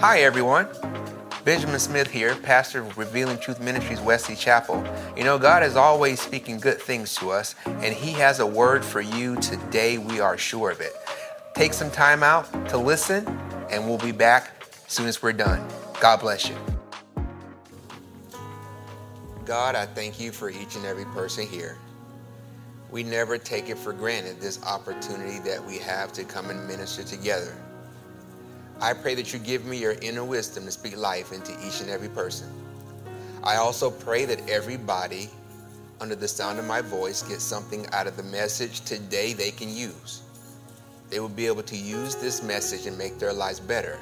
Hi, everyone. Benjamin Smith here, pastor of Revealing Truth Ministries, Wesley Chapel. You know, God is always speaking good things to us, and He has a word for you today. We are sure of it. Take some time out to listen, and we'll be back as soon as we're done. God bless you. God, I thank you for each and every person here. We never take it for granted this opportunity that we have to come and minister together. I pray that you give me your inner wisdom to speak life into each and every person. I also pray that everybody under the sound of my voice gets something out of the message today they can use. They will be able to use this message and make their lives better.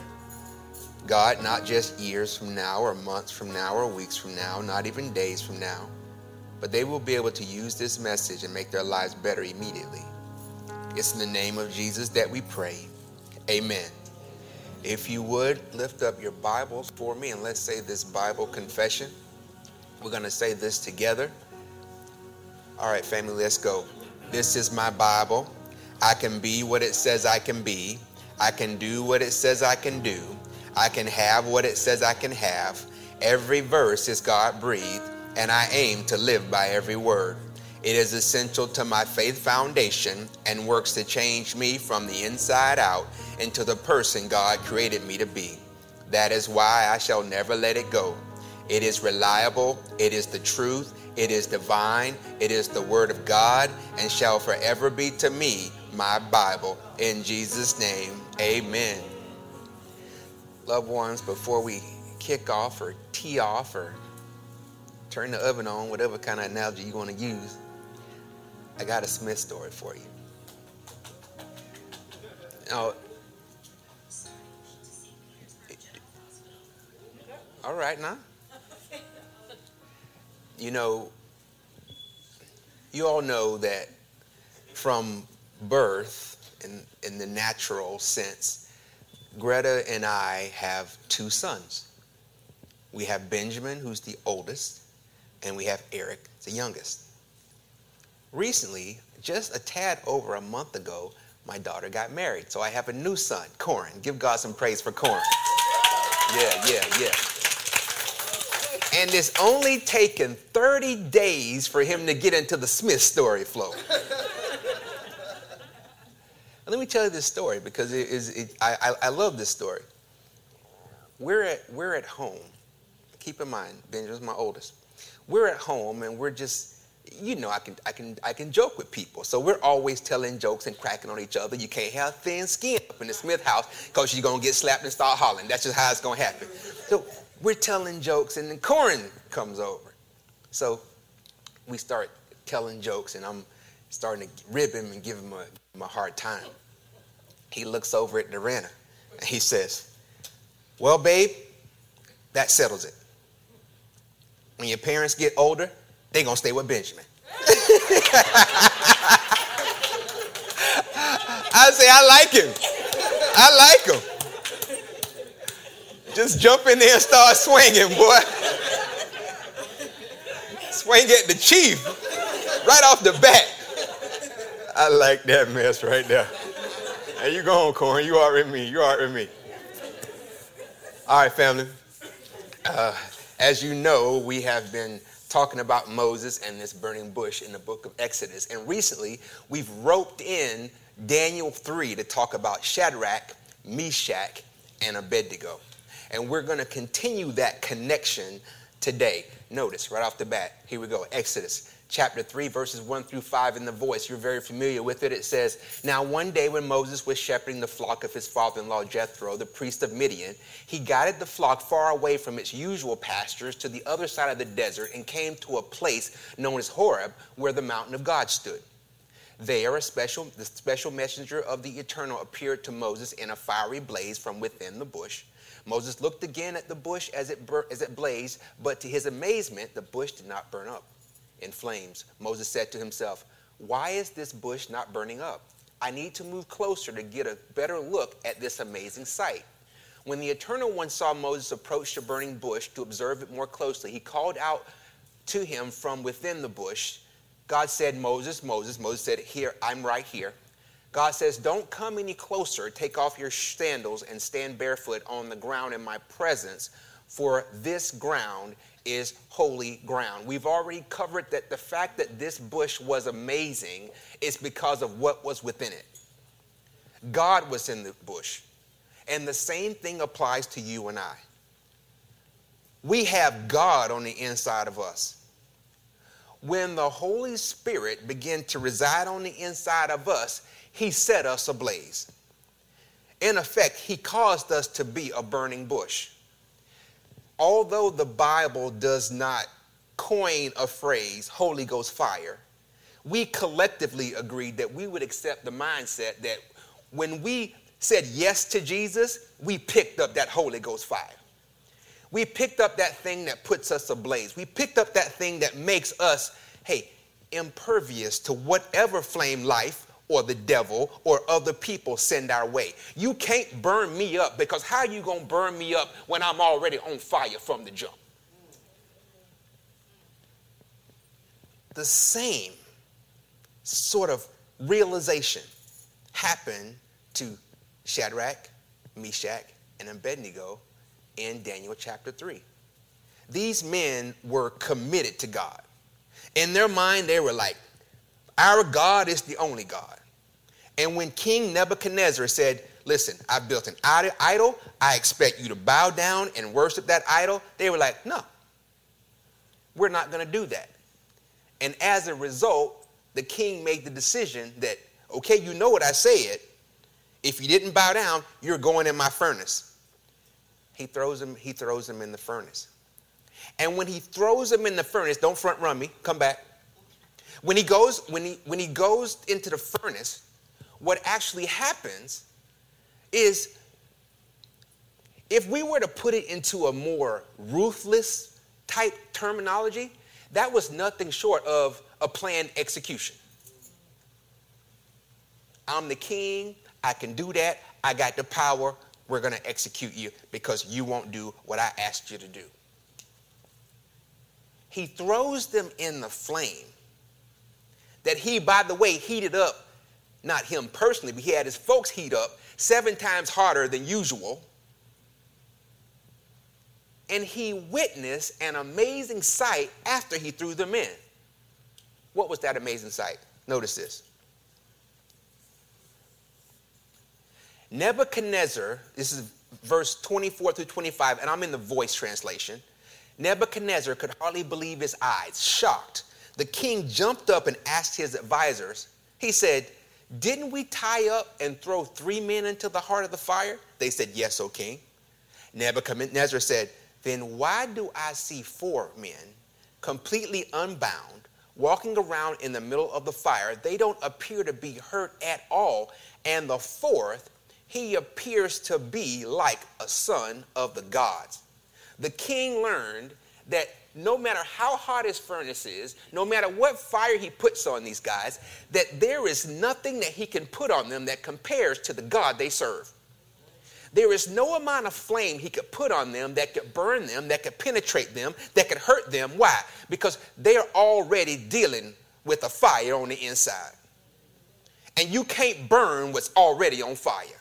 God, not just years from now or months from now or weeks from now, not even days from now, but they will be able to use this message and make their lives better immediately. It's in the name of Jesus that we pray. Amen. If you would lift up your Bibles for me and let's say this Bible confession. We're going to say this together. All right, family, let's go. This is my Bible. I can be what it says I can be. I can do what it says I can do. I can have what it says I can have. Every verse is God breathed, and I aim to live by every word. It is essential to my faith foundation and works to change me from the inside out into the person God created me to be. That is why I shall never let it go. It is reliable, it is the truth, it is divine, it is the Word of God, and shall forever be to me my Bible. In Jesus' name, amen. Loved ones, before we kick off or tee off or turn the oven on, whatever kind of analogy you want to use, I got a Smith story for you. Now, all right now. You know, you all know that from birth, in, in the natural sense, Greta and I have two sons. We have Benjamin, who's the oldest, and we have Eric, the youngest. Recently, just a tad over a month ago, my daughter got married. So I have a new son, Corin. Give God some praise for Corin. Yeah, yeah, yeah. And it's only taken 30 days for him to get into the Smith story flow. Let me tell you this story because it is, it, I, I, love this story. We're at, we're at home. Keep in mind, Benjamin's my oldest. We're at home and we're just you know, I can, I can, I can joke with people. So we're always telling jokes and cracking on each other. You can't have thin skin up in the Smith house because you're gonna get slapped and start hollering. That's just how it's gonna happen. So we're telling jokes, and then Corin comes over. So we start telling jokes, and I'm starting to rib him and give him a, him a hard time. He looks over at Narana, and he says, "Well, babe, that settles it. When your parents get older." they're gonna stay with Benjamin. I say, I like him. I like him. Just jump in there and start swinging, boy. Swing at the chief right off the bat. I like that mess right there. Hey, you go on, Corin. You are with me. You are with me. All right, family. Uh, as you know, we have been talking about Moses and this burning bush in the book of Exodus. And recently, we've roped in Daniel 3 to talk about Shadrach, Meshach, and Abednego. And we're going to continue that connection today. Notice right off the bat, here we go Exodus chapter 3, verses 1 through 5 in the voice. You're very familiar with it. It says, Now one day when Moses was shepherding the flock of his father in law Jethro, the priest of Midian, he guided the flock far away from its usual pastures to the other side of the desert and came to a place known as Horeb, where the mountain of God stood. There, a special, the special messenger of the Eternal appeared to Moses in a fiery blaze from within the bush. Moses looked again at the bush as it, bur- as it blazed, but to his amazement, the bush did not burn up in flames. Moses said to himself, Why is this bush not burning up? I need to move closer to get a better look at this amazing sight. When the Eternal One saw Moses approach the burning bush to observe it more closely, he called out to him from within the bush. God said, Moses, Moses. Moses said, Here, I'm right here. God says, Don't come any closer. Take off your sandals and stand barefoot on the ground in my presence, for this ground is holy ground. We've already covered that the fact that this bush was amazing is because of what was within it. God was in the bush. And the same thing applies to you and I. We have God on the inside of us. When the Holy Spirit began to reside on the inside of us, He set us ablaze. In effect, He caused us to be a burning bush. Although the Bible does not coin a phrase, Holy Ghost fire, we collectively agreed that we would accept the mindset that when we said yes to Jesus, we picked up that Holy Ghost fire. We picked up that thing that puts us ablaze. We picked up that thing that makes us, hey, impervious to whatever flame life or the devil or other people send our way. You can't burn me up because how are you going to burn me up when I'm already on fire from the jump? The same sort of realization happened to Shadrach, Meshach, and Abednego in Daniel chapter 3. These men were committed to God. In their mind, they were like, Our God is the only God. And when King Nebuchadnezzar said, Listen, I built an idol, I expect you to bow down and worship that idol, they were like, No, we're not going to do that. And as a result, the king made the decision that, okay, you know what I said. If you didn't bow down, you're going in my furnace he throws him, he throws him in the furnace. And when he throws him in the furnace, don't front run me, come back. When he goes, when he when he goes into the furnace, what actually happens is if we were to put it into a more ruthless type terminology, that was nothing short of a planned execution. I'm the king, I can do that, I got the power, we're going to execute you because you won't do what I asked you to do. He throws them in the flame that he, by the way, heated up, not him personally, but he had his folks heat up seven times harder than usual. And he witnessed an amazing sight after he threw them in. What was that amazing sight? Notice this. Nebuchadnezzar, this is verse 24 through 25, and I'm in the voice translation. Nebuchadnezzar could hardly believe his eyes, shocked. The king jumped up and asked his advisors, he said, Didn't we tie up and throw three men into the heart of the fire? They said, Yes, O king. Nebuchadnezzar said, Then why do I see four men completely unbound, walking around in the middle of the fire? They don't appear to be hurt at all. And the fourth he appears to be like a son of the gods. The king learned that no matter how hot his furnace is, no matter what fire he puts on these guys, that there is nothing that he can put on them that compares to the God they serve. There is no amount of flame he could put on them that could burn them, that could penetrate them, that could hurt them. Why? Because they are already dealing with a fire on the inside. And you can't burn what's already on fire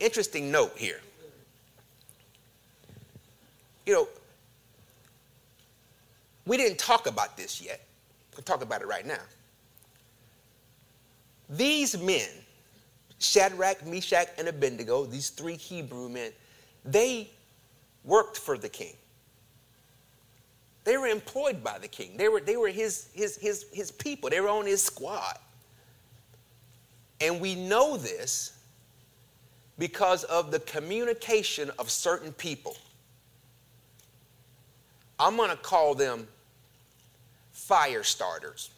interesting note here. You know, we didn't talk about this yet. We'll talk about it right now. These men, Shadrach, Meshach, and Abednego, these three Hebrew men, they worked for the king. They were employed by the king. They were, they were his, his, his, his people. They were on his squad. And we know this because of the communication of certain people. I'm going to call them fire starters.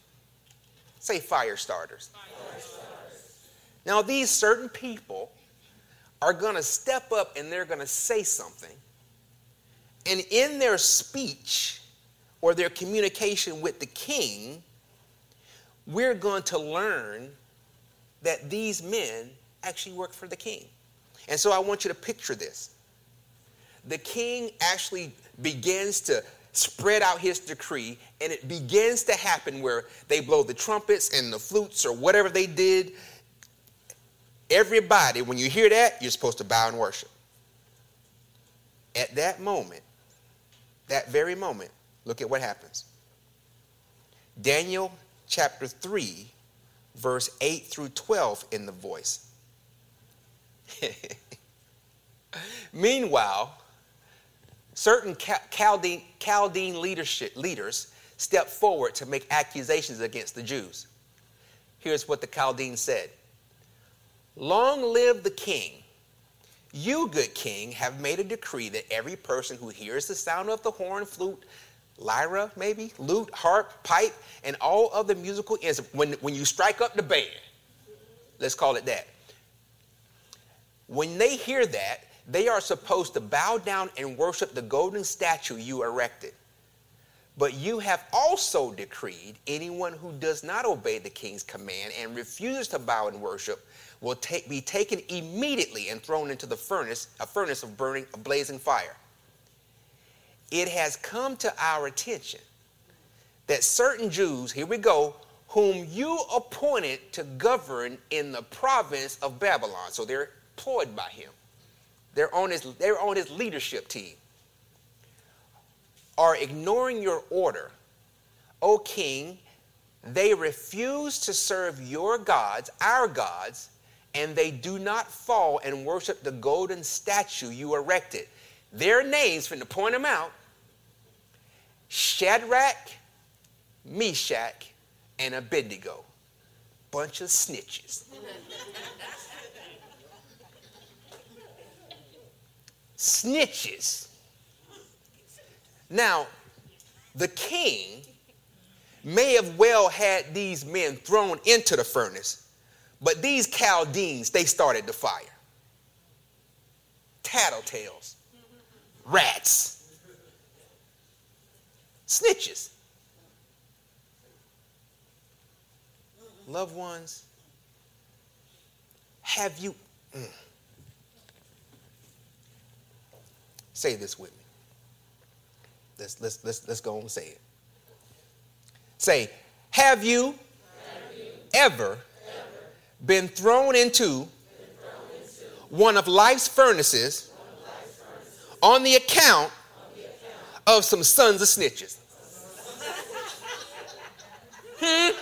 Say fire starters. fire. Now, these certain people are going to step up and they're going to say something. And in their speech or their communication with the king, we're going to learn that these men actually work for the king. And so I want you to picture this. The king actually begins to spread out his decree, and it begins to happen where they blow the trumpets and the flutes or whatever they did. Everybody, when you hear that, you're supposed to bow and worship. At that moment, that very moment, look at what happens. Daniel chapter 3, verse 8 through 12 in the voice. Meanwhile, certain Chaldean, Chaldean leadership, leaders stepped forward to make accusations against the Jews. Here's what the Chaldean said Long live the king. You, good king, have made a decree that every person who hears the sound of the horn, flute, lyra, maybe, lute, harp, pipe, and all other musical instruments, when, when you strike up the band, let's call it that. When they hear that, they are supposed to bow down and worship the golden statue you erected. But you have also decreed anyone who does not obey the king's command and refuses to bow and worship will be taken immediately and thrown into the furnace, a furnace of burning, a blazing fire. It has come to our attention that certain Jews, here we go, whom you appointed to govern in the province of Babylon. So they're employed by him. They're on his, they're on his leadership team. Are ignoring your order. O king, they refuse to serve your gods, our gods, and they do not fall and worship the golden statue you erected. Their names, from to point them out Shadrach, Meshach, and Abednego. Bunch of snitches. snitches. Now, the king may have well had these men thrown into the furnace but these Chaldeans, they started the fire. Tattletales, rats, snitches. Loved ones, have you. Mm, say this with me. Let's, let's, let's, let's go and say it. Say, have you, have you ever been thrown into one of life's furnaces on the account of some sons of snitches. Hmm?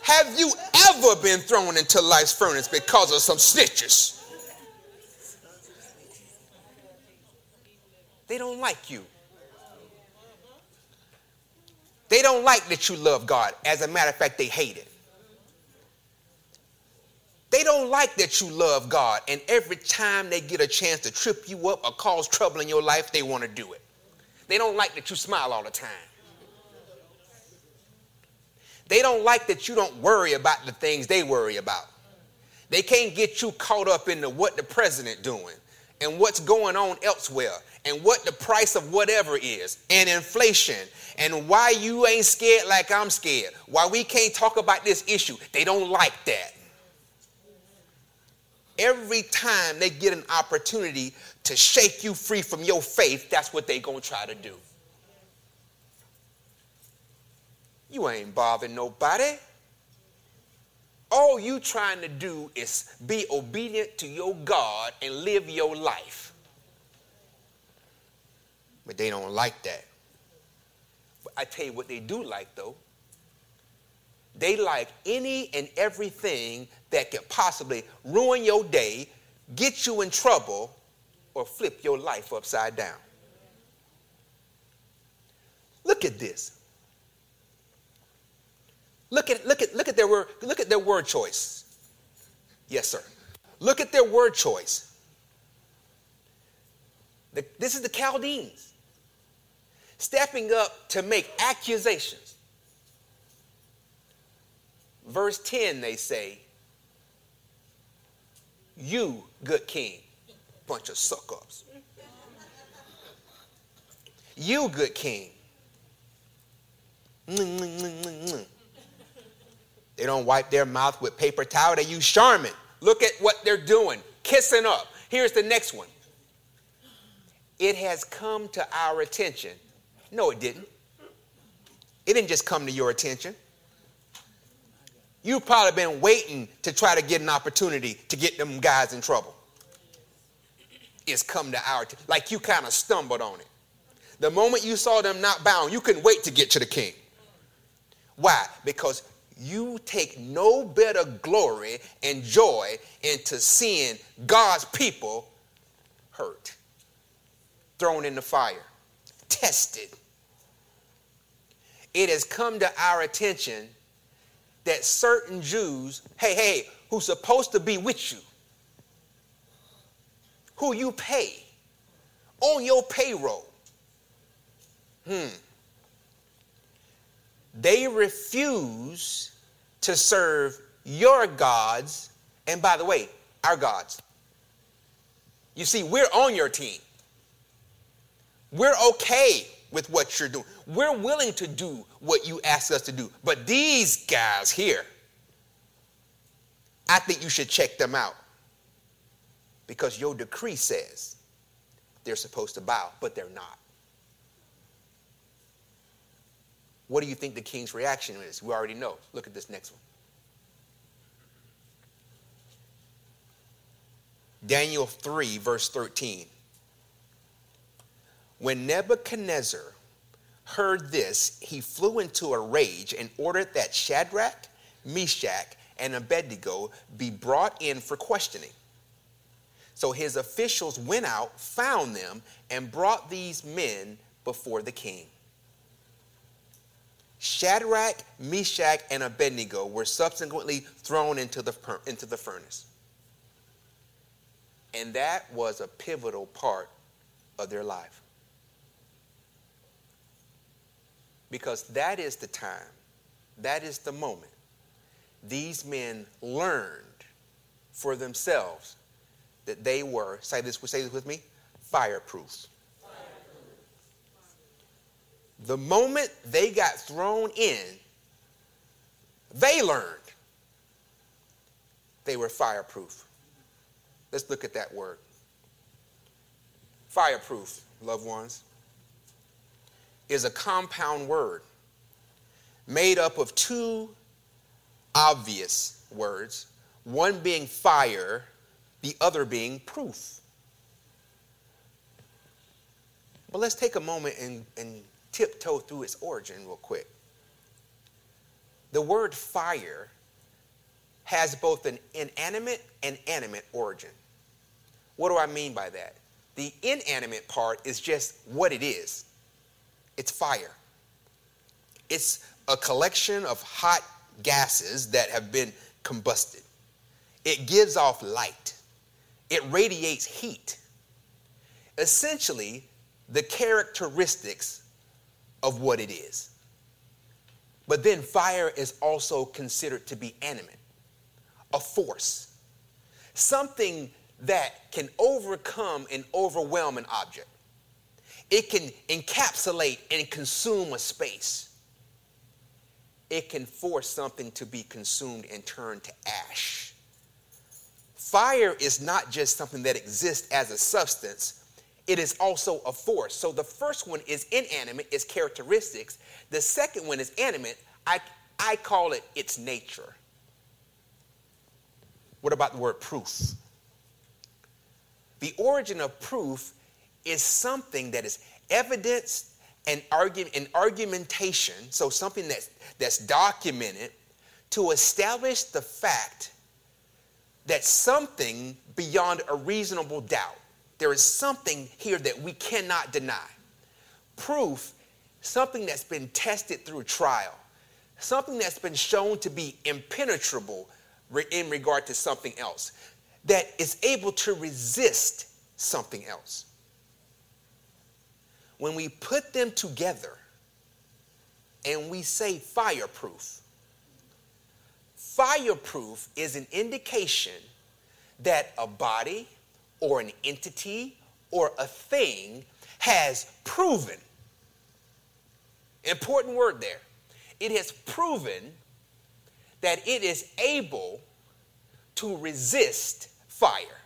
Have you ever been thrown into life's furnace because of some snitches? They don't like you. They don't like that you love God. As a matter of fact, they hate it. They don't like that you love God, and every time they get a chance to trip you up or cause trouble in your life, they want to do it. They don't like that you smile all the time. They don't like that you don't worry about the things they worry about. They can't get you caught up in the what the president doing and what's going on elsewhere and what the price of whatever is and inflation and why you ain't scared like I'm scared. Why we can't talk about this issue. They don't like that. Every time they get an opportunity to shake you free from your faith, that's what they going to try to do. You ain't bothering nobody. All you trying to do is be obedient to your God and live your life. But they don't like that. But I tell you what they do like though. They like any and everything that can possibly ruin your day, get you in trouble, or flip your life upside down. Look at this. Look at, look at, look at their word, look at their word choice. Yes, sir. Look at their word choice. The, this is the Chaldeans stepping up to make accusations. Verse 10, they say, You, good king, bunch of suck ups. You, good king. They don't wipe their mouth with paper towel, they use Charmin. Look at what they're doing, kissing up. Here's the next one. it has come to our attention. No, it didn't. It didn't just come to your attention. You've probably been waiting to try to get an opportunity to get them guys in trouble. It's come to our, like you kind of stumbled on it. The moment you saw them not bound, you couldn't wait to get to the king. Why? Because you take no better glory and joy into seeing God's people hurt, thrown in the fire, tested. It has come to our attention that certain Jews, hey, hey, who's supposed to be with you, who you pay on your payroll, hmm, they refuse to serve your gods, and by the way, our gods. You see, we're on your team. We're okay with what you're doing. We're willing to do what you ask us to do. But these guys here, I think you should check them out because your decree says they're supposed to bow, but they're not. What do you think the king's reaction is? We already know. Look at this next one. Daniel 3, verse 13. When Nebuchadnezzar heard this, he flew into a rage and ordered that Shadrach, Meshach, and Abednego be brought in for questioning. So his officials went out, found them, and brought these men before the king. Shadrach, Meshach, and Abednego were subsequently thrown into the, into the furnace. And that was a pivotal part of their life. Because that is the time, that is the moment these men learned for themselves that they were, say this, say this with me, fireproof. The moment they got thrown in, they learned they were fireproof. Let's look at that word. Fireproof, loved ones, is a compound word made up of two obvious words, one being fire, the other being proof. But let's take a moment and, and tiptoe through its origin real quick. The word fire has both an inanimate and animate origin. What do I mean by that? The inanimate part is just what it is it's fire. It's a collection of hot gases that have been combusted. It gives off light, it radiates heat. Essentially, the characteristics of what it is. But then fire is also considered to be animate, a force, something that can overcome and overwhelm an object. It can encapsulate and consume a space. It can force something to be consumed and turned to ash. Fire is not just something that exists as a substance, it is also a force. So the first one is inanimate, its characteristics. The second one is animate. I, I call it its nature. What about the word proof? The origin of proof is something that is evidence and, and argumentation, so something that's, that's documented to establish the fact that something beyond a reasonable doubt there is something here that we cannot deny. Proof, something that's been tested through trial, something that's been shown to be impenetrable in regard to something else, that is able to resist something else. When we put them together and we say fireproof, fireproof is an indication that a body, or an entity or a thing has proven, important word there, it has proven that it is able to resist fire.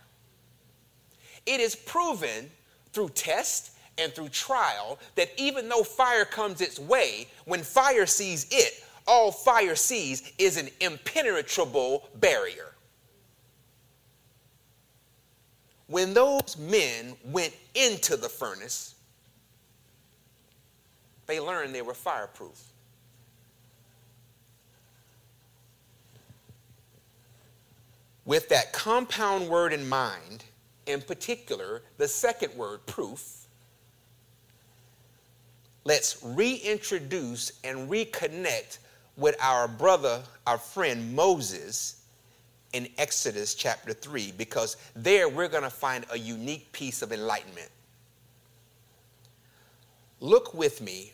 It is proven through test and through trial that even though fire comes its way, when fire sees it, all fire sees is an impenetrable barrier. When those men went into the furnace, they learned they were fireproof. With that compound word in mind, in particular, the second word, proof, let's reintroduce and reconnect with our brother, our friend Moses in Exodus chapter 3, because there we're going to find a unique piece of enlightenment. Look with me,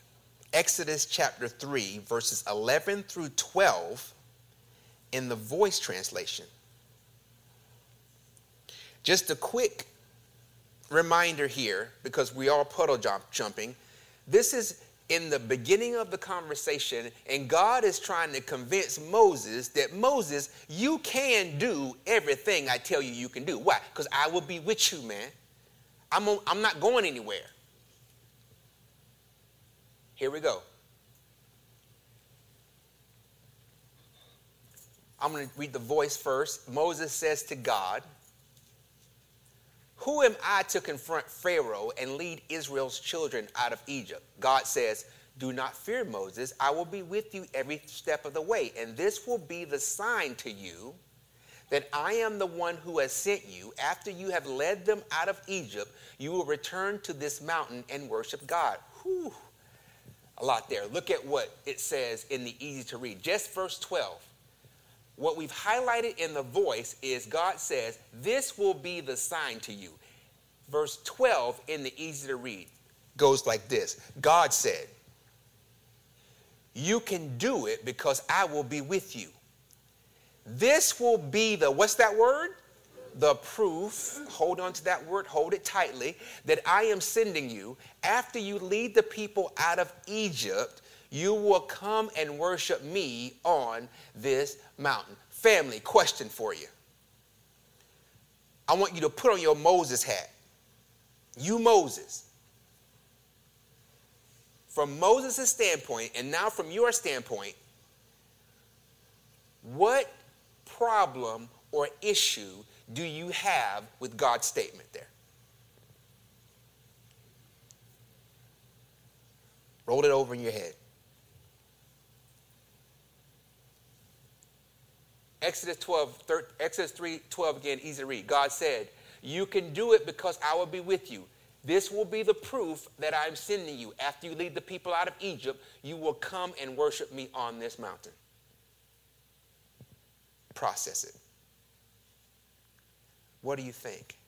Exodus chapter 3, verses 11 through 12 in the voice translation. Just a quick reminder here, because we are puddle jump, jumping. This is in the beginning of the conversation, and God is trying to convince Moses that Moses, you can do everything I tell you you can do. Why? Because I will be with you, man. I'm, on, I'm not going anywhere. Here we go. I'm going to read the voice first. Moses says to God, who am I to confront Pharaoh and lead Israel's children out of Egypt? God says, Do not fear, Moses. I will be with you every step of the way. And this will be the sign to you that I am the one who has sent you. After you have led them out of Egypt, you will return to this mountain and worship God. Whew. A lot there. Look at what it says in the easy to read. Just verse 12. What we've highlighted in the voice is God says, This will be the sign to you. Verse 12 in the easy to read goes like this God said, You can do it because I will be with you. This will be the, what's that word? The proof, hold on to that word, hold it tightly, that I am sending you. After you lead the people out of Egypt, you will come and worship me on this mountain. Family, question for you. I want you to put on your Moses hat. You, Moses. From Moses' standpoint, and now from your standpoint, what problem or issue do you have with God's statement there? Roll it over in your head. Exodus 12, 13, Exodus 3, 12 again, easy to read. God said, You can do it because I will be with you. This will be the proof that I'm sending you. After you lead the people out of Egypt, you will come and worship me on this mountain. Process it. What do you think?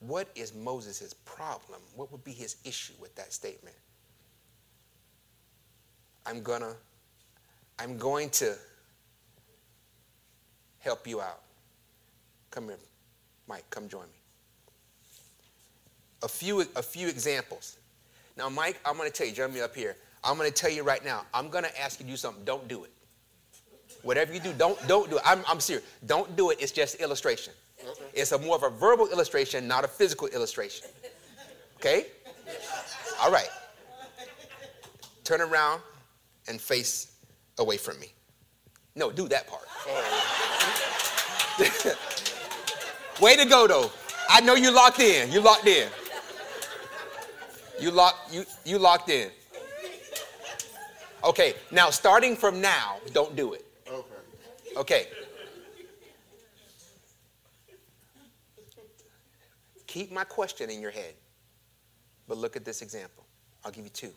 What is Moses' problem? What would be his issue with that statement? I'm gonna, I'm going to help you out. Come here, Mike, come join me. A few, a few examples. Now, Mike, I'm going to tell you, join me up here. I'm going to tell you right now, I'm going to ask you to do something. Don't do it. Whatever you do, don't, don't do it. I'm, I'm serious. Don't do it. It's just illustration. Okay. It's a more of a verbal illustration, not a physical illustration. Okay? All right. Turn around and face away from me. No, do that part. Way to go, though. I know you locked in. You locked in. You locked you you locked in. Okay, now starting from now, don't do it. Okay. Okay. Keep my question in your head. But look at this example. I'll give you two.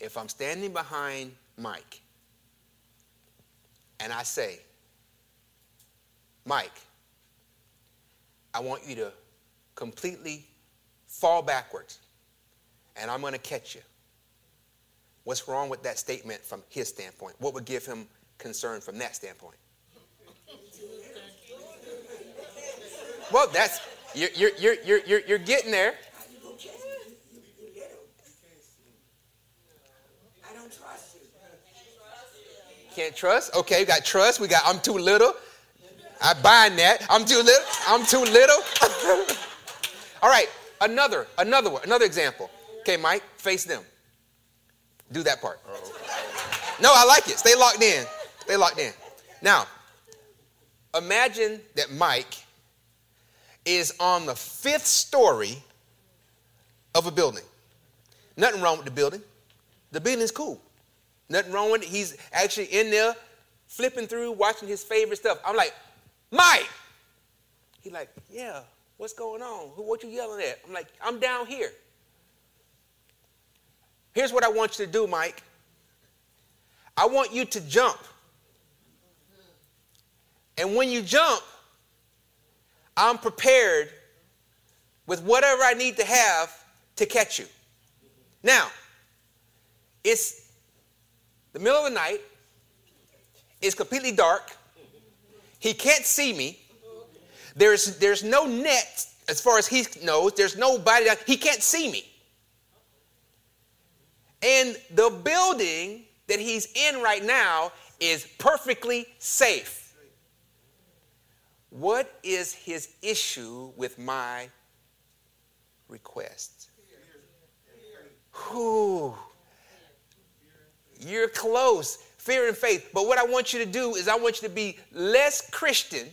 If I'm standing behind Mike and I say, Mike, I want you to completely fall backwards and I'm going to catch you. What's wrong with that statement from his standpoint? What would give him concern from that standpoint? Well, that's, you're, you're, you're, you're, you're getting there. Can't trust? Okay, we got trust. We got I'm too little. I bind that. I'm too little. I'm too little. All right, another, another one, another example. Okay, Mike, face them. Do that part. No, I like it. Stay locked in. Stay locked in. Now, imagine that Mike is on the fifth story of a building. Nothing wrong with the building. The building's cool. Nothing wrong with it. He's actually in there flipping through, watching his favorite stuff. I'm like, Mike. He's like, yeah, what's going on? Who, what you yelling at? I'm like, I'm down here. Here's what I want you to do, Mike. I want you to jump. And when you jump, I'm prepared with whatever I need to have to catch you. Now, it's the middle of the night, it's completely dark, he can't see me. There's, there's no net as far as he knows, there's nobody, he can't see me. And the building that he's in right now is perfectly safe. What is his issue with my request? Whew. You're close. Fear and faith. But what I want you to do is I want you to be less Christian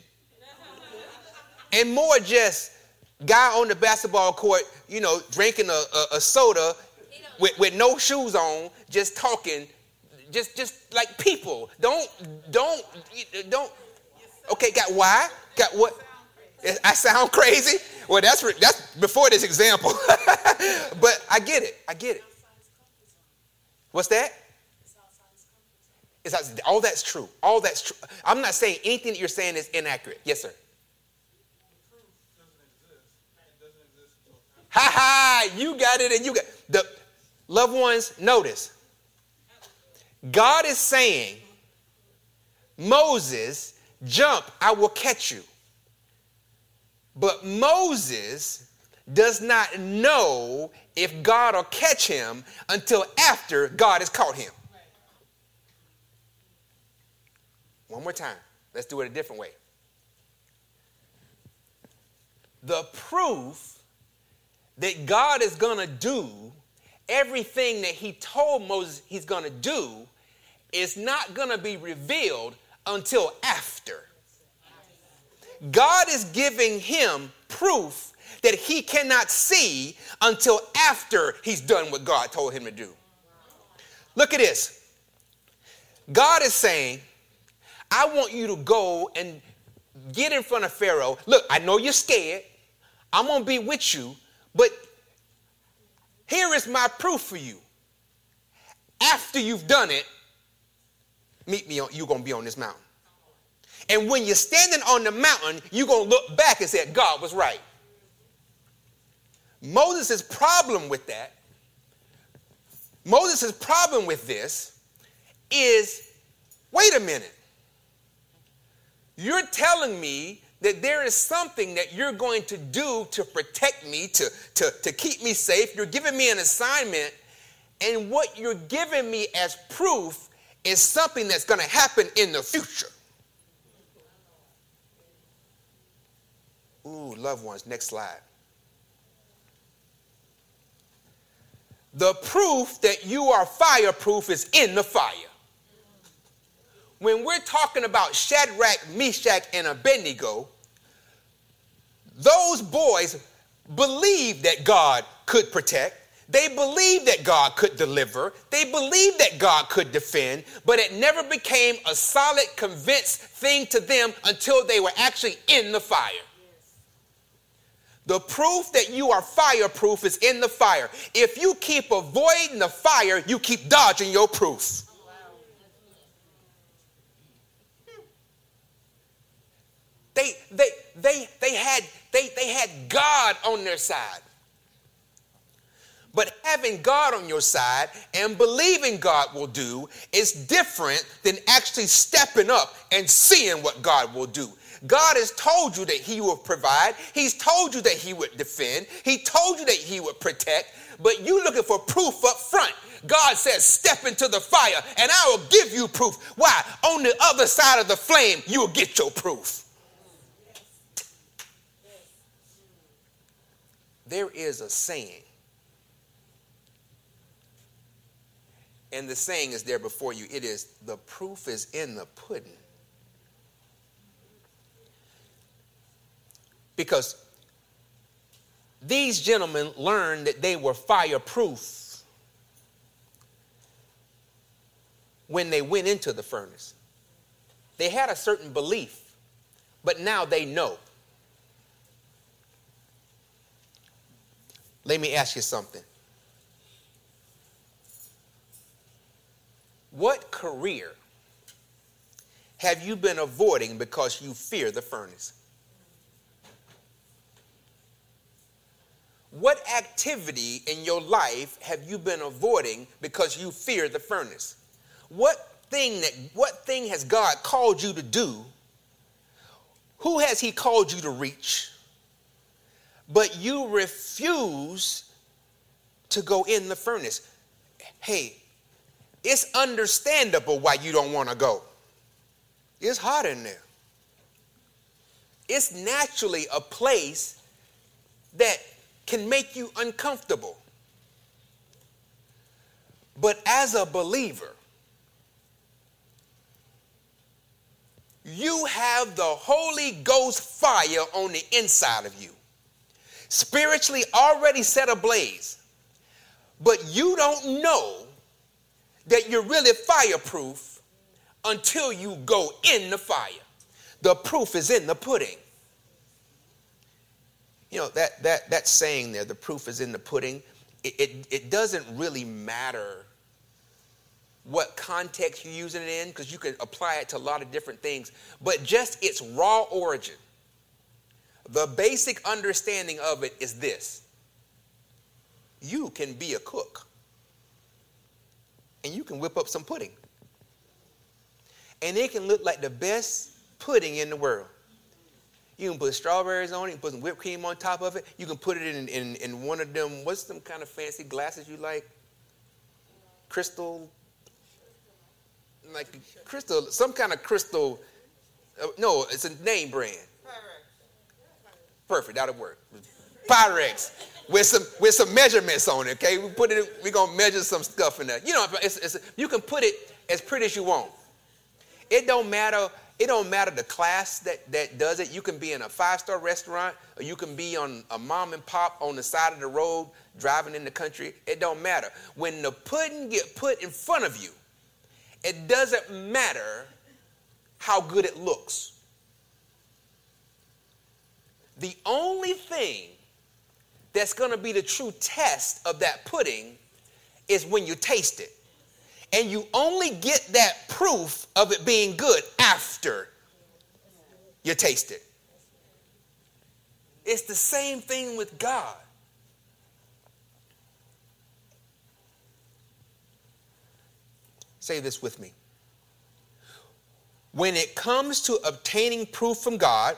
and more just guy on the basketball court, you know, drinking a, a, a soda with, with no shoes on, just talking, just just like people. Don't don't don't. Okay, got why? Got what? I sound crazy. Well, that's that's before this example, but I get it. I get it. What's that? It's all that's true. All that's true. I'm not saying anything that you're saying is inaccurate. Yes, sir. Ha ha! You got it, and you got the loved ones. Notice, God is saying, Moses, jump, I will catch you. But Moses does not know if God will catch him until after God has caught him. One more time. Let's do it a different way. The proof that God is going to do everything that he told Moses he's going to do is not going to be revealed until after. God is giving him proof that he cannot see until after he's done what God told him to do. Look at this. God is saying, I want you to go and get in front of Pharaoh. Look, I know you're scared. I'm going to be with you, but here is my proof for you. After you've done it, meet me on, you're going to be on this mountain. And when you're standing on the mountain, you're going to look back and say, God was right. Moses' problem with that, Moses' problem with this is wait a minute. You're telling me that there is something that you're going to do to protect me, to, to, to keep me safe. You're giving me an assignment, and what you're giving me as proof is something that's going to happen in the future. Ooh, loved ones, next slide. The proof that you are fireproof is in the fire. When we're talking about Shadrach, Meshach, and Abednego, those boys believed that God could protect. They believed that God could deliver. They believed that God could defend, but it never became a solid, convinced thing to them until they were actually in the fire. The proof that you are fireproof is in the fire. If you keep avoiding the fire, you keep dodging your proof. They, they, they, they, had, they, they had God on their side. But having God on your side and believing God will do is different than actually stepping up and seeing what God will do. God has told you that He will provide. He's told you that He would defend. He told you that He would protect. But you looking for proof up front. God says, step into the fire and I will give you proof. Why? On the other side of the flame, you will get your proof. There is a saying. And the saying is there before you. It is the proof is in the pudding. Because these gentlemen learned that they were fireproof when they went into the furnace. They had a certain belief, but now they know. Let me ask you something. What career have you been avoiding because you fear the furnace? What activity in your life have you been avoiding because you fear the furnace? What thing that what thing has God called you to do? Who has he called you to reach? But you refuse to go in the furnace. Hey, it's understandable why you don't want to go. It's hot in there. It's naturally a place that can make you uncomfortable. But as a believer, you have the Holy Ghost fire on the inside of you, spiritually already set ablaze. But you don't know that you're really fireproof until you go in the fire. The proof is in the pudding. You know, that, that, that saying there, the proof is in the pudding, it, it, it doesn't really matter what context you're using it in because you can apply it to a lot of different things, but just its raw origin. The basic understanding of it is this you can be a cook and you can whip up some pudding. And it can look like the best pudding in the world. You can put strawberries on it, you can put some whipped cream on top of it. You can put it in, in, in one of them, what's some kind of fancy glasses you like? Crystal, like crystal, some kind of crystal. Uh, no, it's a name brand. Perfect, that'll work. Pyrex with some with some measurements on it. Okay, we put it. We're gonna measure some stuff in there. You know, it's, it's, you can put it as pretty as you want. It don't matter. It don't matter the class that that does it. You can be in a five star restaurant, or you can be on a mom and pop on the side of the road driving in the country. It don't matter. When the pudding get put in front of you, it doesn't matter how good it looks. The only thing that's going to be the true test of that pudding is when you taste it. And you only get that proof of it being good after you taste it. It's the same thing with God. Say this with me. When it comes to obtaining proof from God,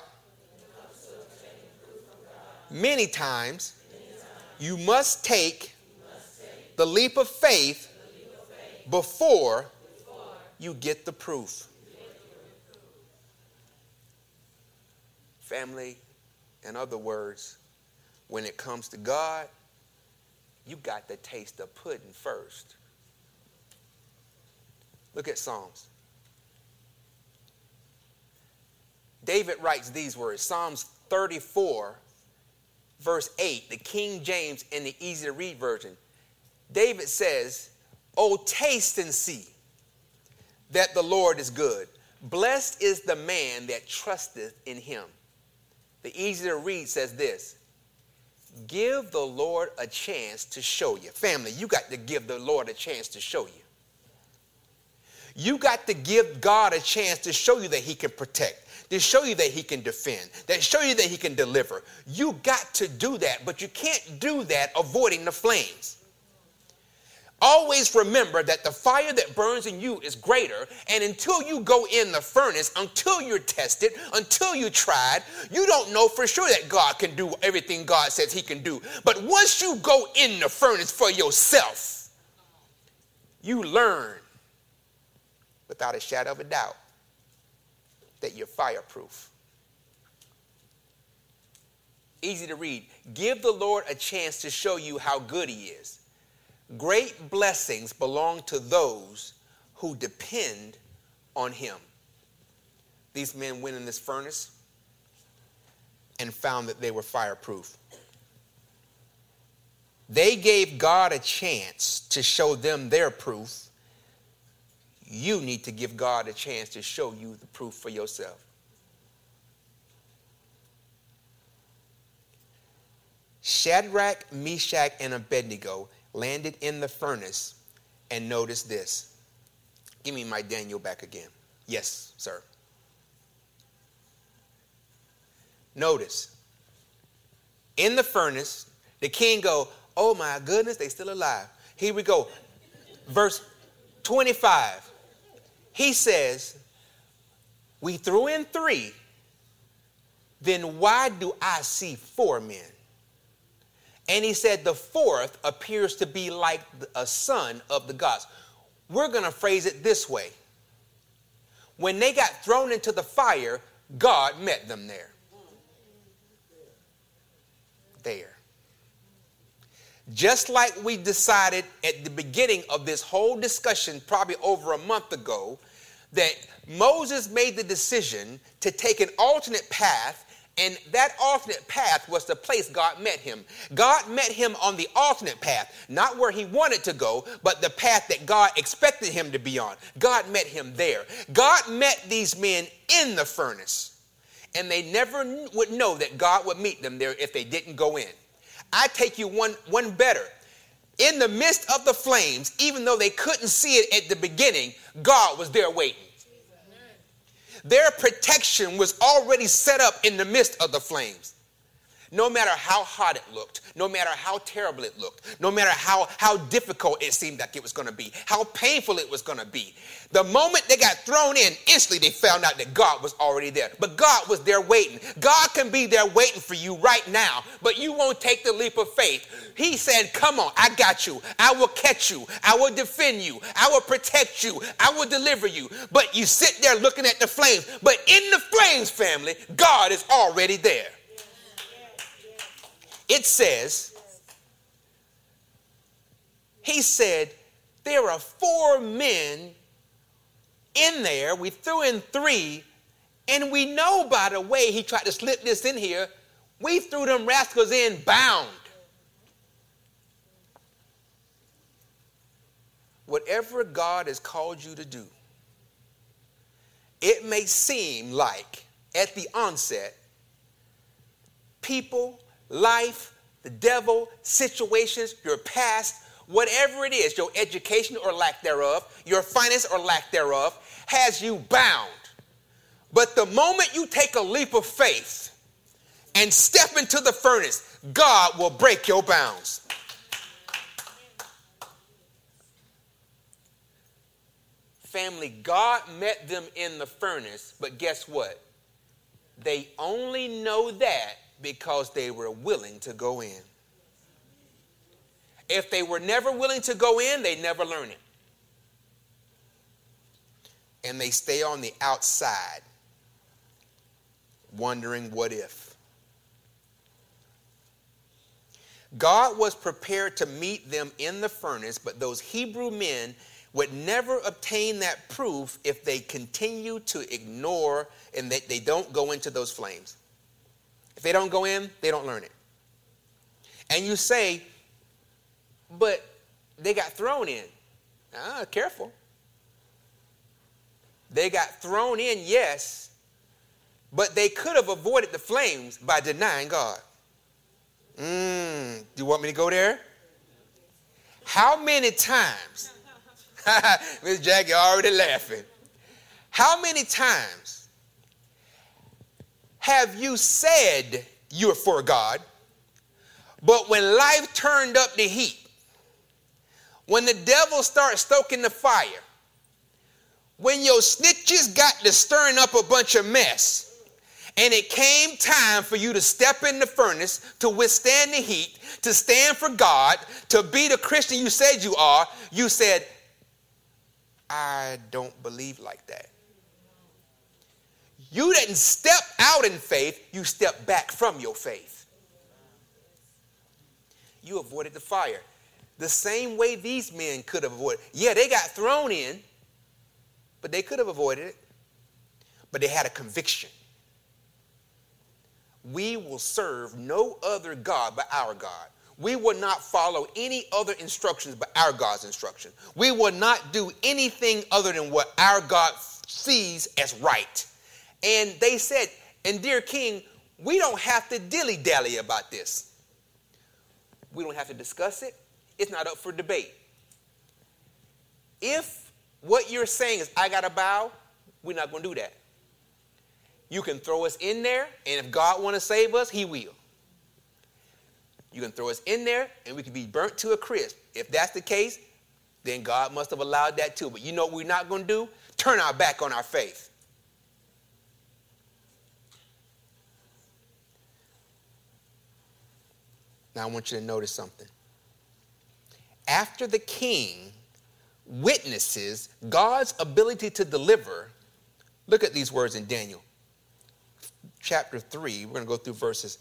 many times you must take the leap of faith before you get the proof. Family, in other words, when it comes to God, you got to taste the pudding first. Look at Psalms. David writes these words Psalms 34 verse 8, the King James and the easy to read version. David says, Oh, taste and see that the Lord is good. Blessed is the man that trusteth in him. The easy to read says this Give the Lord a chance to show you. Family, you got to give the Lord a chance to show you. You got to give God a chance to show you that He can protect to show you that he can defend, that show you that he can deliver. You got to do that, but you can't do that avoiding the flames. Always remember that the fire that burns in you is greater, and until you go in the furnace, until you're tested, until you tried, you don't know for sure that God can do everything God says He can do. But once you go in the furnace for yourself, you learn without a shadow of a doubt that you're fireproof. easy to read. Give the Lord a chance to show you how good He is. Great blessings belong to those who depend on Him. These men went in this furnace and found that they were fireproof. They gave God a chance to show them their proof. You need to give God a chance to show you the proof for yourself. Shadrach, Meshach, and Abednego landed in the furnace, and notice this. Give me my Daniel back again. Yes, sir. Notice, in the furnace, the king go, oh my goodness, they still alive. Here we go. Verse 25. He says, we threw in three, then why do I see four men? And he said, the fourth appears to be like a son of the gods. We're going to phrase it this way when they got thrown into the fire, God met them there. There. Just like we decided at the beginning of this whole discussion, probably over a month ago, that Moses made the decision to take an alternate path and that alternate path was the place God met him. God met him on the alternate path, not where he wanted to go, but the path that God expected him to be on. God met him there. God met these men in the furnace, and they never would know that God would meet them there if they didn't go in. I take you one, one better. In the midst of the flames, even though they couldn't see it at the beginning, God was there waiting. Their protection was already set up in the midst of the flames. No matter how hot it looked, no matter how terrible it looked, no matter how, how difficult it seemed like it was going to be, how painful it was going to be, the moment they got thrown in, instantly they found out that God was already there. But God was there waiting. God can be there waiting for you right now, but you won't take the leap of faith. He said, Come on, I got you. I will catch you. I will defend you. I will protect you. I will deliver you. But you sit there looking at the flames. But in the flames, family, God is already there. It says, He said, There are four men in there. We threw in three. And we know by the way he tried to slip this in here, we threw them rascals in bound. Whatever God has called you to do, it may seem like at the onset, people, life, the devil, situations, your past, whatever it is, your education or lack thereof, your finance or lack thereof, has you bound. But the moment you take a leap of faith and step into the furnace, God will break your bounds. Family, God met them in the furnace, but guess what? They only know that because they were willing to go in. If they were never willing to go in, they never learn it. And they stay on the outside, wondering what if. God was prepared to meet them in the furnace, but those Hebrew men would never obtain that proof if they continue to ignore and they, they don't go into those flames. If they don't go in, they don't learn it. And you say, but they got thrown in. Ah, careful. They got thrown in, yes, but they could have avoided the flames by denying God. Mmm, do you want me to go there? How many times, Miss Jackie already laughing. How many times have you said you're for God, but when life turned up the heat, when the devil starts stoking the fire, when your snitches got to stirring up a bunch of mess, and it came time for you to step in the furnace to withstand the heat, to stand for God, to be the Christian you said you are, you said, I don't believe like that. You didn't step out in faith, you stepped back from your faith. you avoided the fire. The same way these men could have avoided. Yeah, they got thrown in, but they could have avoided it. But they had a conviction. We will serve no other God but our God. We will not follow any other instructions but our God's instruction. We will not do anything other than what our God sees as right. And they said, and dear King, we don't have to dilly dally about this. We don't have to discuss it. It's not up for debate. If what you're saying is, I got to bow, we're not going to do that. You can throw us in there, and if God want to save us, he will. You can throw us in there, and we can be burnt to a crisp. If that's the case, then God must have allowed that too. But you know what we're not going to do? Turn our back on our faith. Now, I want you to notice something. After the king witnesses God's ability to deliver, look at these words in Daniel chapter 3. We're going to go through verses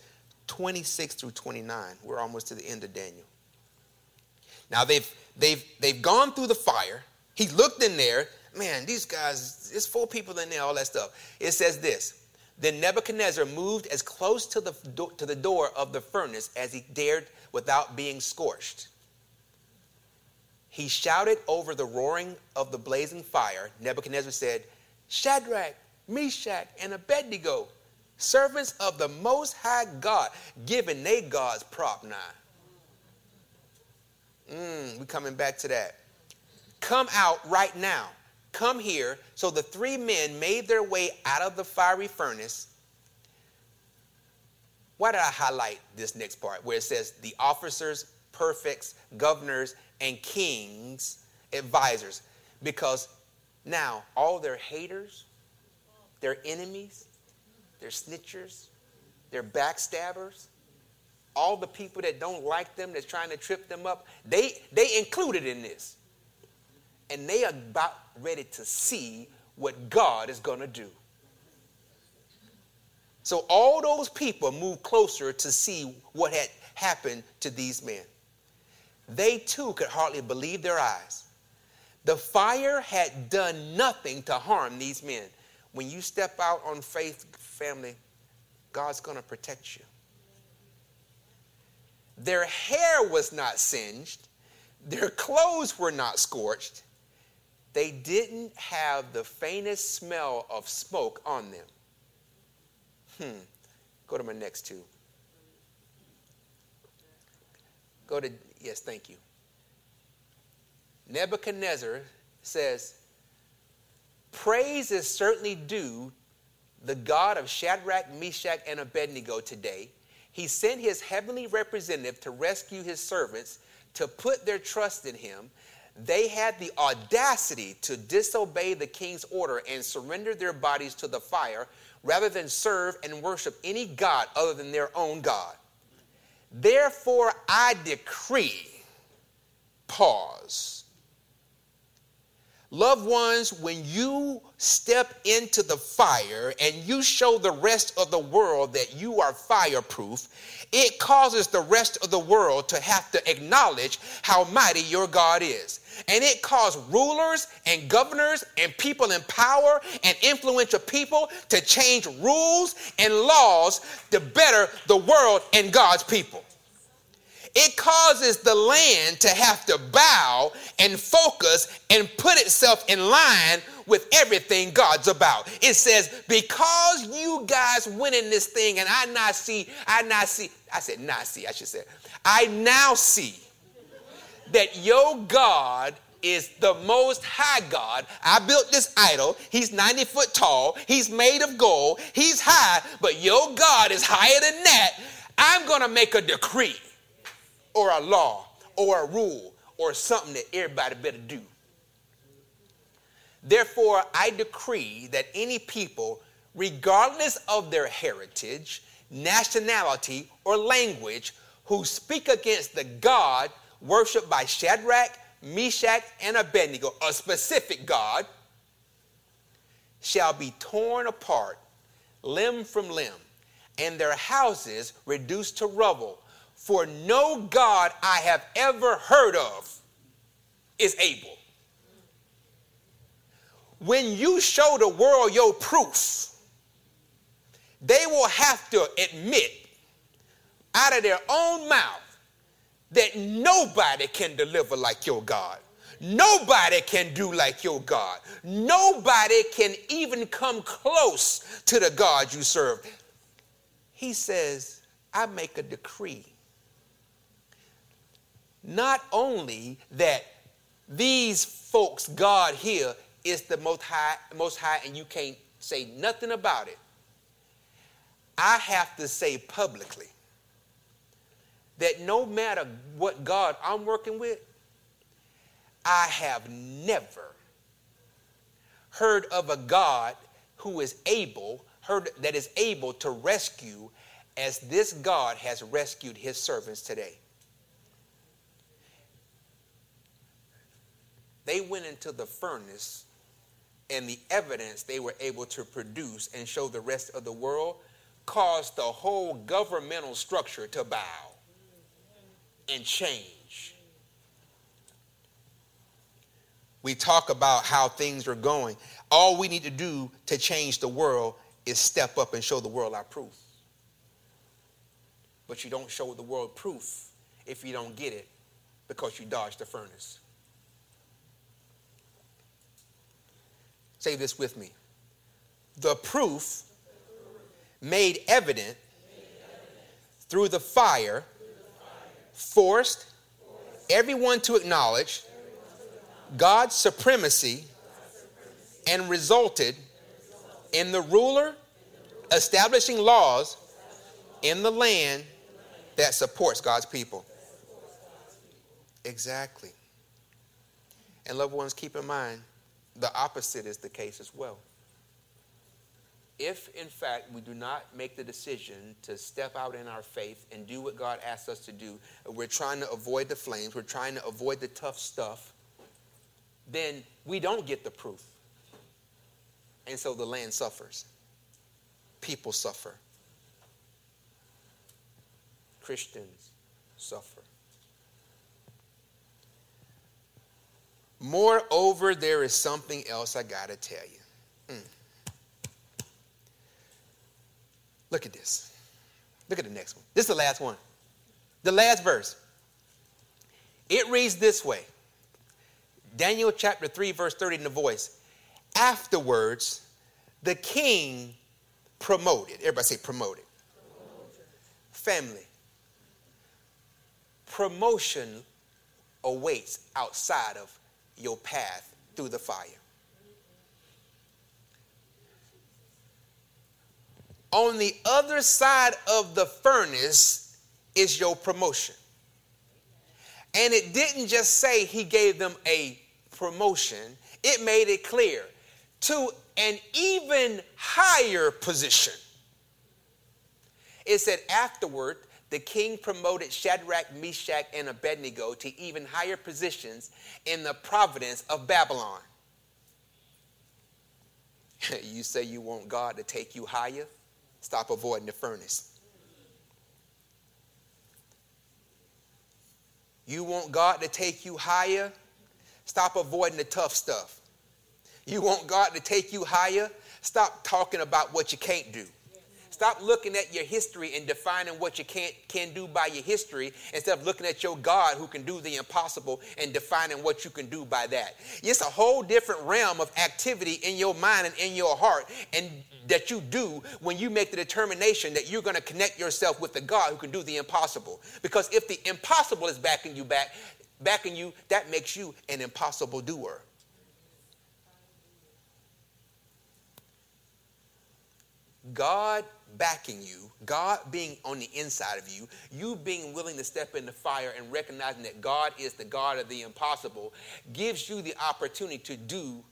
26 through 29. We're almost to the end of Daniel. Now they've they've they've gone through the fire. He looked in there. Man, these guys, there's four people in there, all that stuff. It says this. Then Nebuchadnezzar moved as close to the, to the door of the furnace as he dared without being scorched. He shouted over the roaring of the blazing fire. Nebuchadnezzar said, Shadrach, Meshach, and Abednego, servants of the Most High God, giving they God's prop now. Mm, we coming back to that. Come out right now. Come here. So the three men made their way out of the fiery furnace. Why did I highlight this next part where it says the officers, prefects, governors, and kings, advisors? Because now all their haters, their enemies, their snitchers, their backstabbers, all the people that don't like them, that's trying to trip them up, they they included in this. And they are about ready to see what God is going to do. So all those people moved closer to see what had happened to these men. They too could hardly believe their eyes. The fire had done nothing to harm these men. When you step out on faith, family, God's going to protect you. Their hair was not singed, their clothes were not scorched, they didn't have the faintest smell of smoke on them. Hmm. Go to my next two. Go to, yes, thank you. Nebuchadnezzar says, Praise is certainly due the God of Shadrach, Meshach, and Abednego today. He sent his heavenly representative to rescue his servants, to put their trust in him, they had the audacity to disobey the king's order and surrender their bodies to the fire rather than serve and worship any God other than their own God. Therefore, I decree, pause. Loved ones, when you step into the fire and you show the rest of the world that you are fireproof, it causes the rest of the world to have to acknowledge how mighty your God is. And it caused rulers and governors and people in power and influential people to change rules and laws to better the world and God's people. It causes the land to have to bow and focus and put itself in line with everything God's about. It says, because you guys went in this thing and I now see, I now see, I said, not see, I should say, I now see that your God is the most high God. I built this idol. He's 90 foot tall. He's made of gold. He's high, but your God is higher than that. I'm going to make a decree or a law or a rule or something that everybody better do. Therefore, I decree that any people, regardless of their heritage, nationality, or language, who speak against the God worshiped by Shadrach, Meshach, and Abednego, a specific God, shall be torn apart, limb from limb, and their houses reduced to rubble, For no God I have ever heard of is able. When you show the world your proof, they will have to admit out of their own mouth that nobody can deliver like your God. Nobody can do like your God. Nobody can even come close to the God you serve. He says, I make a decree. Not only that these folks, God here is the most high, most high, and you can't say nothing about it. I have to say publicly that no matter what God I'm working with, I have never heard of a God who is able, heard that is able to rescue as this God has rescued his servants today. They went into the furnace, and the evidence they were able to produce and show the rest of the world caused the whole governmental structure to bow and change. We talk about how things are going. All we need to do to change the world is step up and show the world our proof. But you don't show the world proof if you don't get it because you dodged the furnace. Say this with me. The proof made evident through the fire forced everyone to acknowledge God's supremacy and resulted in the ruler establishing laws in the land that supports God's people. Exactly. And loved ones, keep in mind, the opposite is the case as well if in fact we do not make the decision to step out in our faith and do what God asks us to do, we're trying to avoid the flames, we're trying to avoid the tough stuff, then we don't get the proof. And so the land suffers. People suffer. Christians suffer. Moreover, there is something else I got to tell you. Mm. Look at this. Look at the next one. This is the last one. The last verse. It reads this way Daniel chapter 3, verse 30 in the voice. Afterwards, the king promoted. Everybody say promoted. Family. Promotion awaits outside of your path through the fire. On the other side of the furnace is your promotion. And it didn't just say he gave them a promotion, it made it clear to an even higher position. It said, afterward, the king promoted Shadrach, Meshach, and Abednego to even higher positions in the providence of Babylon. you say you want God to take you higher? Stop avoiding the furnace. You want God to take you higher? Stop avoiding the tough stuff. You want God to take you higher? Stop talking about what you can't do. Stop looking at your history and defining what you can't can do by your history instead of looking at your God who can do the impossible and defining what you can do by that. It's a whole different realm of activity in your mind and in your heart and that you do when you make the determination that you're going to connect yourself with the God who can do the impossible. Because if the impossible is backing you back, backing you, that makes you an impossible doer. God backing you, God being on the inside of you, you being willing to step in the fire and recognizing that God is the God of the impossible, gives you the opportunity to do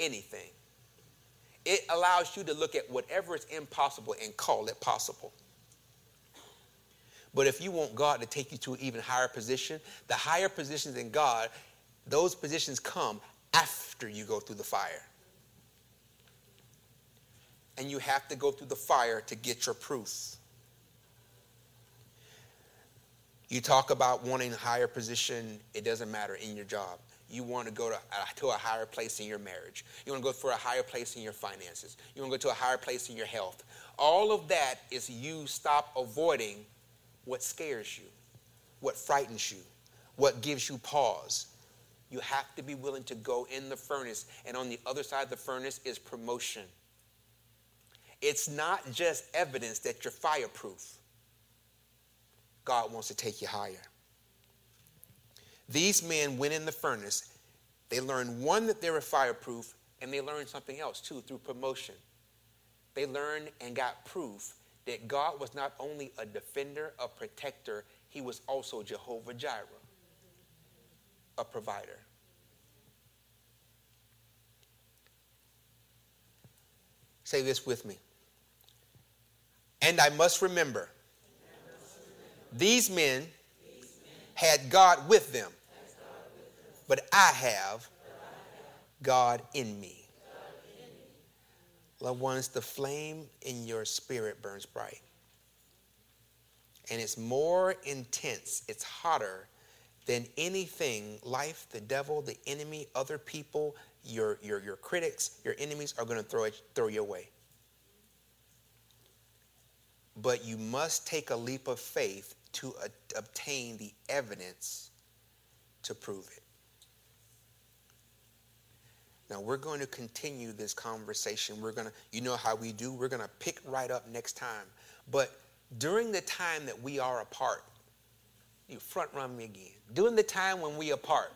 anything. It allows you to look at whatever is impossible and call it possible. But if you want God to take you to an even higher position, the higher positions in God, those positions come after you go through the fire and you have to go through the fire to get your proof. You talk about wanting a higher position, it doesn't matter in your job. You want to go to, uh, to a higher place in your marriage. You want to go for a higher place in your finances. You want to go to a higher place in your health. All of that is you stop avoiding what scares you, what frightens you, what gives you pause. You have to be willing to go in the furnace, and on the other side of the furnace is promotion. It's not just evidence that you're fireproof. God wants to take you higher. These men went in the furnace. They learned one that they were fireproof, and they learned something else too through promotion. They learned and got proof that God was not only a defender, a protector, he was also Jehovah Jireh, a provider. Say this with me. And I must remember, these men had God with them, but I have God in me. Loved ones, the flame in your spirit burns bright. And it's more intense, it's hotter than anything life, the devil, the enemy, other people, your, your, your critics, your enemies are going to throw, it, throw you away. But you must take a leap of faith to a, obtain the evidence to prove it. Now we're going to continue this conversation. We're going to, you know how we do, we're going to pick right up next time. But during the time that we are apart, you front run me again. During the time when we apart,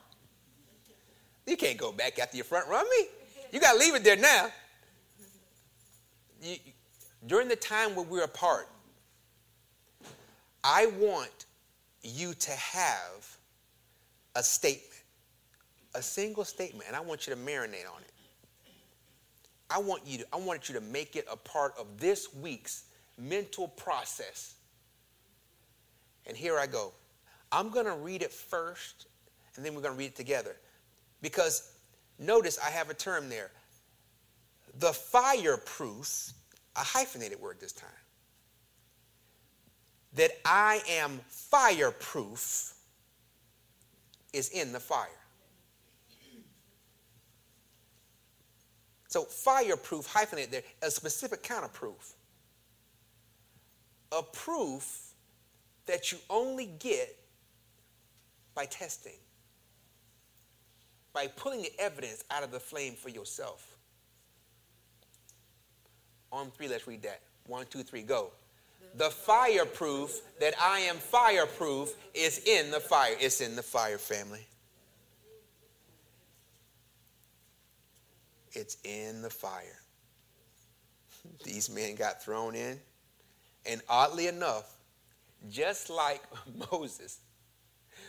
you can't go back after you front run me. You got to leave it there now. You, during the time when we're apart, I want you to have a statement, a single statement, and I want you to marinate on it. I want you to, I want you to make it a part of this week's mental process. And here I go. I'm going to read it first, and then we're going to read it together. Because notice I have a term there. The fireproof, a hyphenated word this time that I am fireproof is in the fire. So, fireproof, hyphenate there, a specific kind of proof. A proof that you only get by testing, by pulling the evidence out of the flame for yourself. On three, let's read that. One, two, three, go. The fireproof that I am fireproof is in the fire. It's in the fire, family. It's in the fire. These men got thrown in. And oddly enough, just like Moses,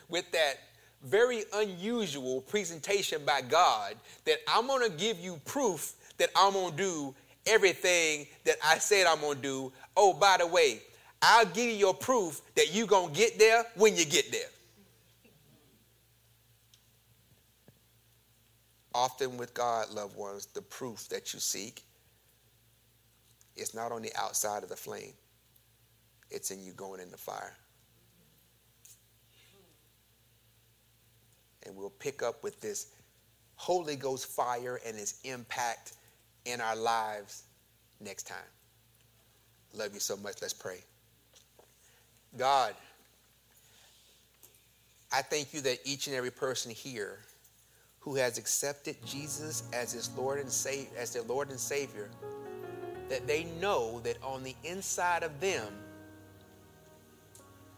with that very unusual presentation by God, that I'm going to give you proof that I'm going to do everything that I said I'm going to do. Oh, by the way, I'll give you your proof that you're going to get there when you get there. Often with God, loved ones, the proof that you seek is not on the outside of the flame, it's in you going in the fire. And we'll pick up with this Holy Ghost fire and its impact in our lives next time. Love you so much. Let's pray. God, I thank you that each and every person here who has accepted Jesus as his Lord and Savior, as their Lord and Savior, that they know that on the inside of them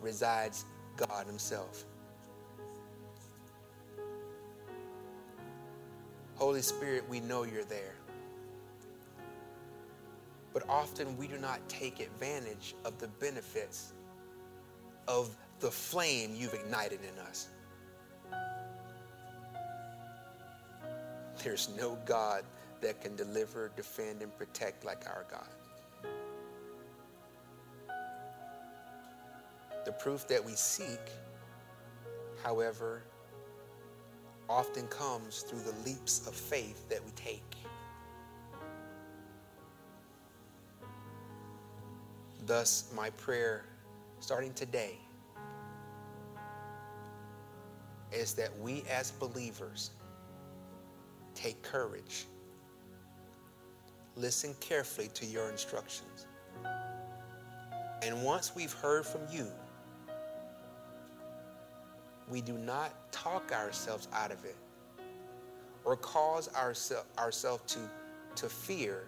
resides God Himself. Holy Spirit, we know you're there. But often we do not take advantage of the benefits of the flame you've ignited in us. There's no God that can deliver, defend, and protect like our God. The proof that we seek, however, often comes through the leaps of faith that we take. Thus, my prayer starting today is that we as believers take courage, listen carefully to your instructions. And once we've heard from you, we do not talk ourselves out of it or cause ourse- ourselves to, to fear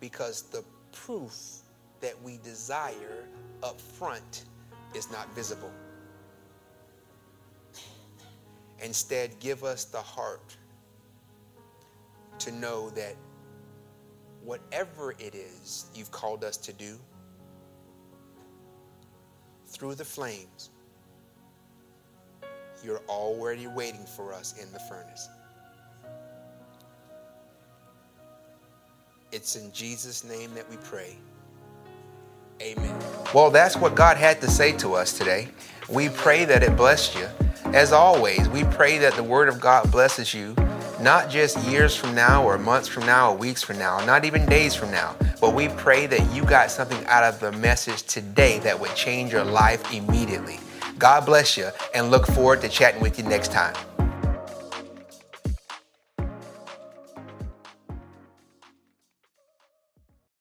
because the proof that we desire up front is not visible. Instead, give us the heart to know that whatever it is you've called us to do, through the flames, you're already waiting for us in the furnace. It's in Jesus' name that we pray. Amen. Well, that's what God had to say to us today. We pray that it blessed you. As always, we pray that the Word of God blesses you, not just years from now or months from now or weeks from now, not even days from now, but we pray that you got something out of the message today that would change your life immediately. God bless you and look forward to chatting with you next time.